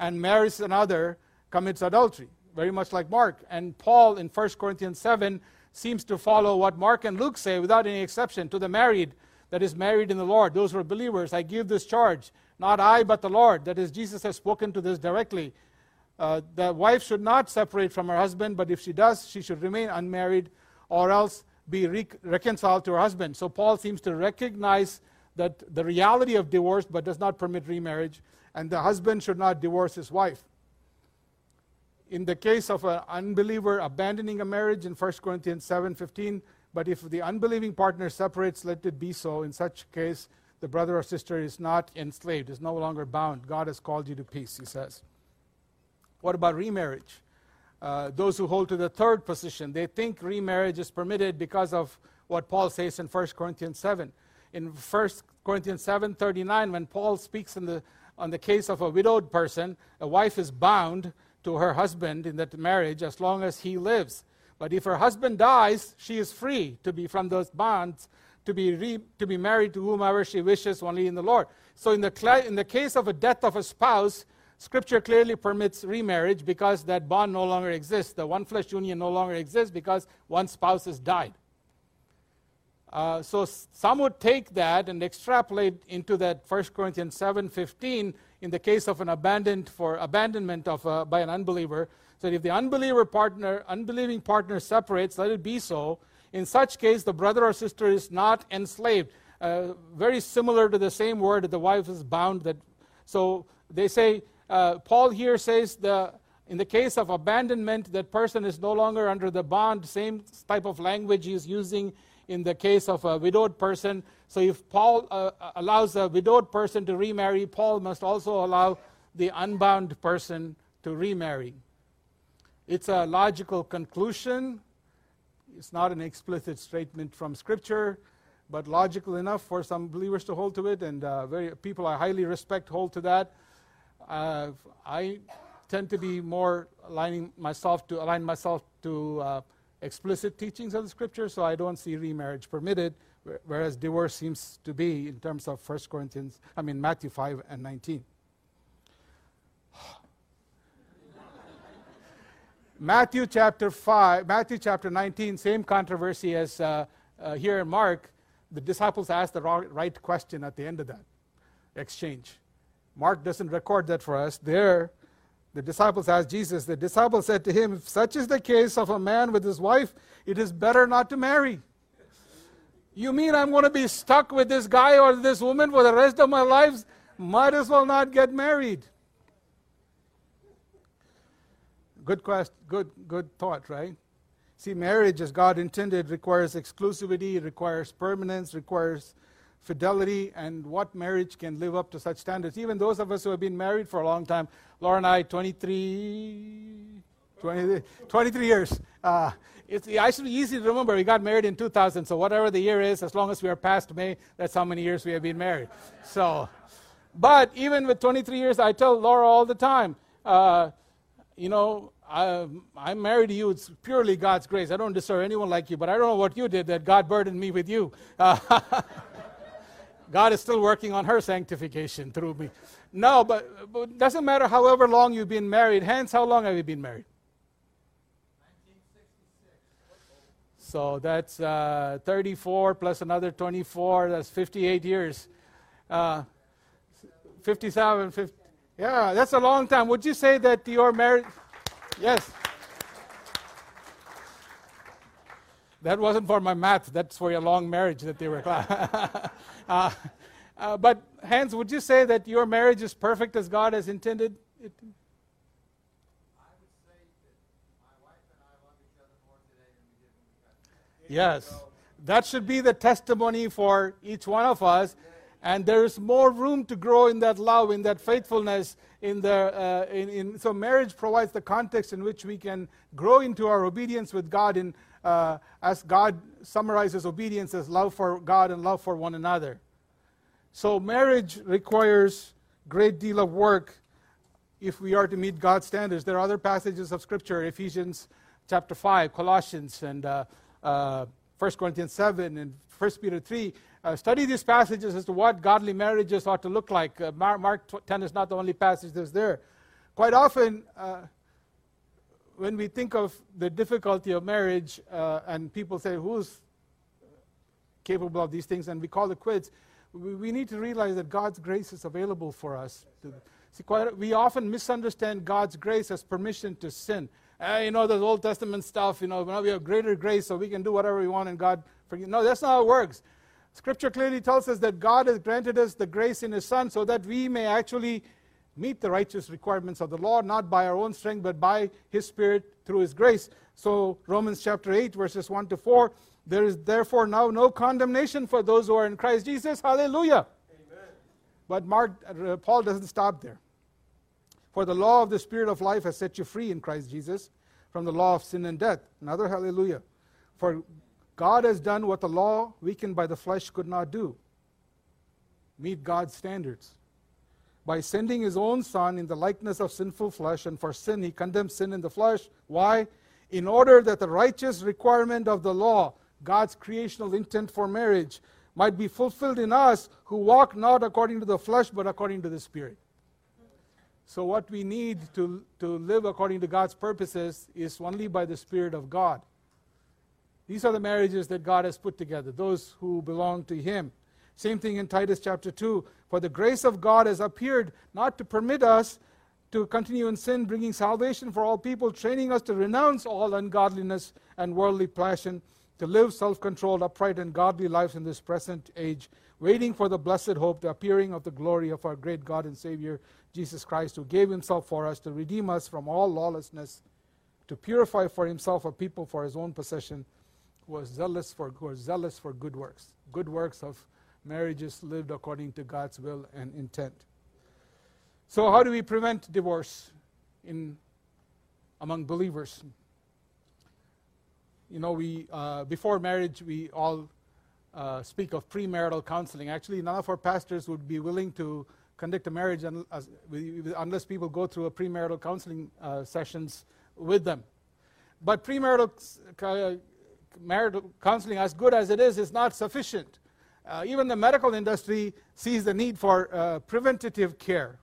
Speaker 2: and marries another commits adultery, very much like Mark. And Paul in 1 Corinthians 7 seems to follow what Mark and Luke say without any exception. To the married that is married in the Lord, those who are believers, I give this charge, not I, but the Lord. That is, Jesus has spoken to this directly. Uh, the wife should not separate from her husband, but if she does, she should remain unmarried or else be re- reconciled to her husband. So Paul seems to recognize that the reality of divorce, but does not permit remarriage, and the husband should not divorce his wife in the case of an unbeliever abandoning a marriage in 1 Corinthians 7:15, but if the unbelieving partner separates, let it be so. In such case, the brother or sister is not enslaved, is no longer bound. God has called you to peace, he says. What about remarriage? Uh, those who hold to the third position, they think remarriage is permitted because of what Paul says in 1 Corinthians 7. In 1 Corinthians 7:39, when Paul speaks the, on the case of a widowed person, a wife is bound to her husband in that marriage as long as he lives. But if her husband dies, she is free to be from those bonds to be, re, to be married to whomever she wishes only in the Lord. So, in the, in the case of a death of a spouse, Scripture clearly permits remarriage because that bond no longer exists. The one flesh union no longer exists because one spouse has died. Uh, so some would take that and extrapolate into that 1 Corinthians 7:15 in the case of an abandoned for abandonment of a, by an unbeliever. So if the unbeliever partner, unbelieving partner separates, let it be so. In such case, the brother or sister is not enslaved. Uh, very similar to the same word that the wife is bound. That so they say uh, Paul here says the in the case of abandonment, that person is no longer under the bond. Same type of language he is using in the case of a widowed person. So if Paul uh, allows a widowed person to remarry, Paul must also allow the unbound person to remarry. It's a logical conclusion it's not an explicit statement from Scripture, but logical enough for some believers to hold to it, and uh, very, people I highly respect hold to that. Uh, I tend to be more aligning myself to align myself to uh, explicit teachings of the Scripture, so I don't see remarriage permitted, whereas divorce seems to be in terms of 1 Corinthians, I mean Matthew 5 and 19. Matthew chapter 5, Matthew chapter 19, same controversy as uh, uh, here in Mark. The disciples asked the right question at the end of that exchange. Mark doesn't record that for us. There, the disciples asked Jesus, the disciples said to him, If such is the case of a man with his wife, it is better not to marry. You mean I'm going to be stuck with this guy or this woman for the rest of my life? Might as well not get married. Good quest, good, good thought, right? See, marriage, as God intended, requires exclusivity, requires permanence, requires fidelity, and what marriage can live up to such standards? Even those of us who have been married for a long time, Laura and I, 23, 20, 23 years. Uh, it's actually easy to remember. We got married in 2000, so whatever the year is, as long as we are past May, that's how many years we have been married. So, but even with 23 years, I tell Laura all the time, uh, you know, I, I'm married to you. It's purely God's grace. I don't deserve anyone like you, but I don't know what you did that God burdened me with you. Uh, [LAUGHS] God is still working on her sanctification through me. No, but, but it doesn't matter however long you've been married. Hans, how long have you been married? So that's uh, 34 plus another 24. That's 58 years. Uh, 57, 50, yeah, that's a long time. Would you say that your marriage. Yes. That wasn't for my math. That's for your long marriage that they were. [LAUGHS] uh, uh, but Hans, would you say that your marriage is perfect as God has intended it? Yes. That should be the testimony for each one of us and there is more room to grow in that love, in that faithfulness. In the, uh, in, in, so marriage provides the context in which we can grow into our obedience with God, in, uh, as God summarizes obedience as love for God and love for one another. So marriage requires great deal of work if we are to meet God's standards. There are other passages of Scripture, Ephesians chapter 5, Colossians, and uh, uh, 1 Corinthians 7, and 1 Peter 3, uh, study these passages as to what godly marriages ought to look like. Uh, Mark, Mark 10 is not the only passage that's there. Quite often, uh, when we think of the difficulty of marriage, uh, and people say, Who's capable of these things? and we call it quits, we, we need to realize that God's grace is available for us. To, see, quite, we often misunderstand God's grace as permission to sin. Uh, you know, the Old Testament stuff, you know, we have greater grace, so we can do whatever we want and God forgive. No, that's not how it works. Scripture clearly tells us that God has granted us the grace in His Son so that we may actually meet the righteous requirements of the law, not by our own strength, but by His Spirit through His grace. So, Romans chapter 8, verses 1 to 4 there is therefore now no condemnation for those who are in Christ Jesus. Hallelujah. Amen. But Mark, uh, Paul doesn't stop there. For the law of the Spirit of life has set you free in Christ Jesus from the law of sin and death. Another hallelujah. For God has done what the law, weakened by the flesh, could not do meet God's standards. By sending his own Son in the likeness of sinful flesh, and for sin, he condemned sin in the flesh. Why? In order that the righteous requirement of the law, God's creational intent for marriage, might be fulfilled in us who walk not according to the flesh, but according to the Spirit. So, what we need to, to live according to God's purposes is only by the Spirit of God. These are the marriages that God has put together, those who belong to Him. Same thing in Titus chapter 2. For the grace of God has appeared not to permit us to continue in sin, bringing salvation for all people, training us to renounce all ungodliness and worldly passion, to live self controlled, upright, and godly lives in this present age, waiting for the blessed hope, the appearing of the glory of our great God and Savior, Jesus Christ, who gave himself for us to redeem us from all lawlessness, to purify for himself a people for his own possession, who are zealous for, who are zealous for good works, good works of marriages lived according to God's will and intent. So, how do we prevent divorce in among believers? You know, we uh, before marriage, we all uh, speak of premarital counseling. Actually, none of our pastors would be willing to conduct a marriage unless people go through a premarital counseling uh, sessions with them. But premarital uh, marital counseling, as good as it is, is not sufficient uh, even the medical industry sees the need for uh, preventative care.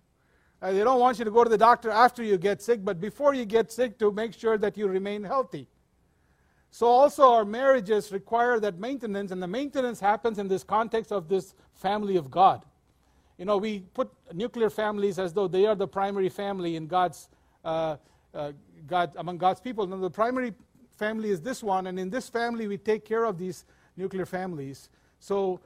Speaker 2: Uh, they don't want you to go to the doctor after you get sick, but before you get sick to make sure that you remain healthy. So, also, our marriages require that maintenance, and the maintenance happens in this context of this family of God. You know, we put nuclear families as though they are the primary family in God's, uh, uh, God, among God's people. Now, the primary family is this one, and in this family, we take care of these nuclear families. So,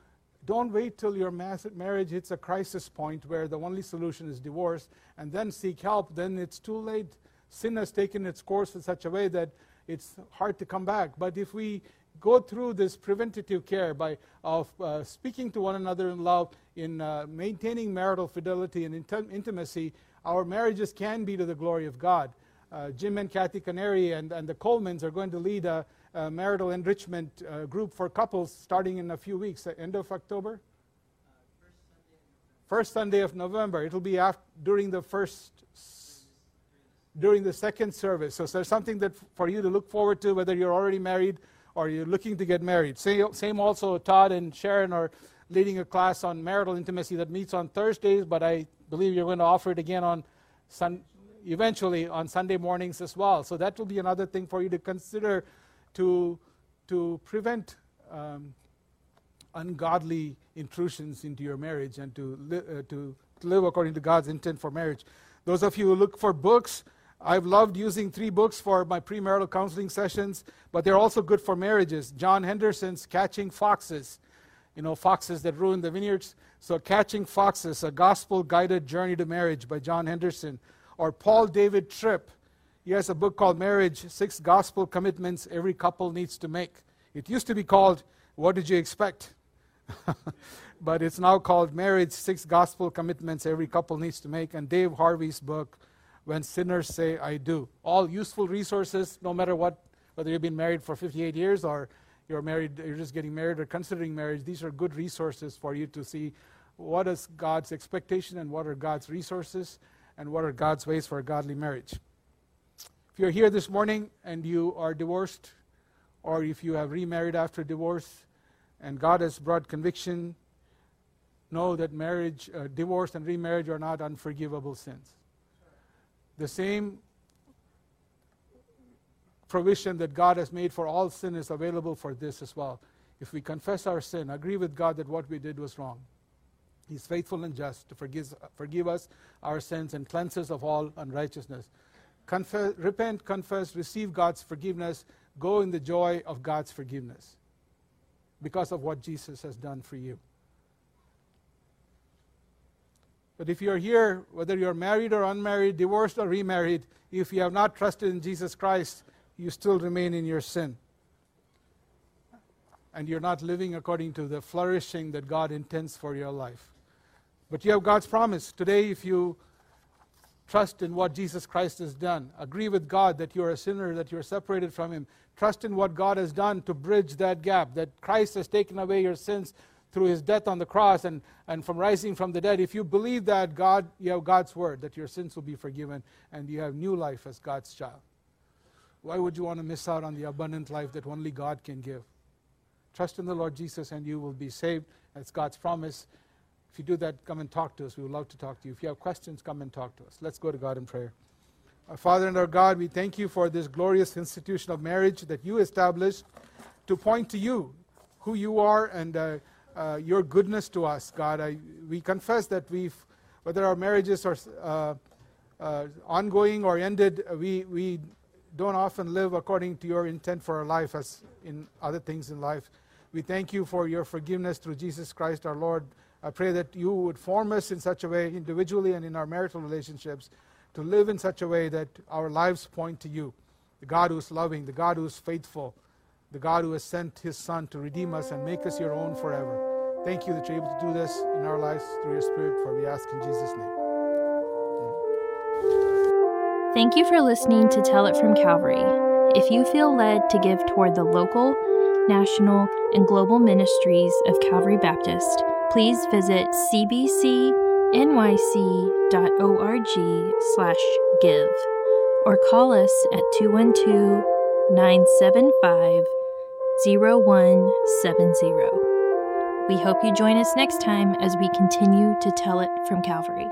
Speaker 2: don't wait till your marriage hits a crisis point where the only solution is divorce and then seek help. Then it's too late. Sin has taken its course in such a way that it's hard to come back. But if we go through this preventative care by of uh, speaking to one another in love, in uh, maintaining marital fidelity and int- intimacy, our marriages can be to the glory of God. Uh, Jim and Kathy Canary and, and the Colemans are going to lead a uh, marital enrichment uh, group for couples starting in a few weeks, end of October? First Sunday of November. It'll be after, during the first, during the second service. So, so there's something that for you to look forward to, whether you're already married or you're looking to get married. Same, same also, Todd and Sharon are leading a class on marital intimacy that meets on Thursdays, but I believe you're going to offer it again on Sun, eventually on Sunday mornings as well. So that will be another thing for you to consider to, to prevent um, ungodly intrusions into your marriage and to, li- uh, to live according to God's intent for marriage. Those of you who look for books, I've loved using three books for my premarital counseling sessions, but they're also good for marriages. John Henderson's Catching Foxes, you know, foxes that ruin the vineyards. So, Catching Foxes, a gospel guided journey to marriage by John Henderson. Or Paul David Tripp, he has a book called Marriage Six Gospel Commitments Every Couple Needs to Make. It used to be called What Did You Expect? [LAUGHS] but it's now called Marriage Six Gospel Commitments Every Couple Needs to Make. And Dave Harvey's book, When Sinners Say I Do. All useful resources, no matter what, whether you've been married for 58 years or you're married, you're just getting married or considering marriage. These are good resources for you to see what is God's expectation and what are God's resources and what are God's ways for a godly marriage. If you're here this morning and you are divorced, or if you have remarried after divorce and God has brought conviction, know that marriage, uh, divorce, and remarriage are not unforgivable sins. The same provision that God has made for all sin is available for this as well. If we confess our sin, agree with God that what we did was wrong, He's faithful and just to forgive, forgive us our sins and cleanse us of all unrighteousness confess, repent, confess, receive God's forgiveness, go in the joy of God's forgiveness because of what Jesus has done for you. But if you're here, whether you're married or unmarried, divorced or remarried, if you have not trusted in Jesus Christ, you still remain in your sin. And you're not living according to the flourishing that God intends for your life. But you have God's promise. Today, if you trust in what Jesus Christ has done, agree with God that you're a sinner, that you're separated from Him, trust in what God has done to bridge that gap, that Christ has taken away your sins through His death on the cross and, and from rising from the dead. If you believe that, God, you have God's word, that your sins will be forgiven and you have new life as God's child. Why would you want to miss out on the abundant life that only God can give? Trust in the Lord Jesus and you will be saved. That's God's promise. If you do that, come and talk to us. We would love to talk to you. If you have questions, come and talk to us. Let's go to God in prayer. Our Father and our God, we thank you for this glorious institution of marriage that you established to point to you, who you are, and uh, uh, your goodness to us, God. I, we confess that we've, whether our marriages are uh, uh ongoing or ended, we, we don't often live according to your intent for our life as in other things in life. We thank you for your forgiveness through Jesus Christ our Lord. I pray that you would form us in such a way, individually and in our marital relationships, to live in such a way that our lives point to you, the God who is loving, the God who is faithful, the God who has sent his Son to redeem us and make us your own forever. Thank you that you're able to do this in our lives through your Spirit, for we ask in Jesus' name.
Speaker 3: Thank you for listening to Tell It from Calvary. If you feel led to give toward the local, national, and global ministries of Calvary Baptist, please visit cbcnyc.org slash give or call us at 212 975 0170. We hope you join us next time as we continue to tell it from Calvary.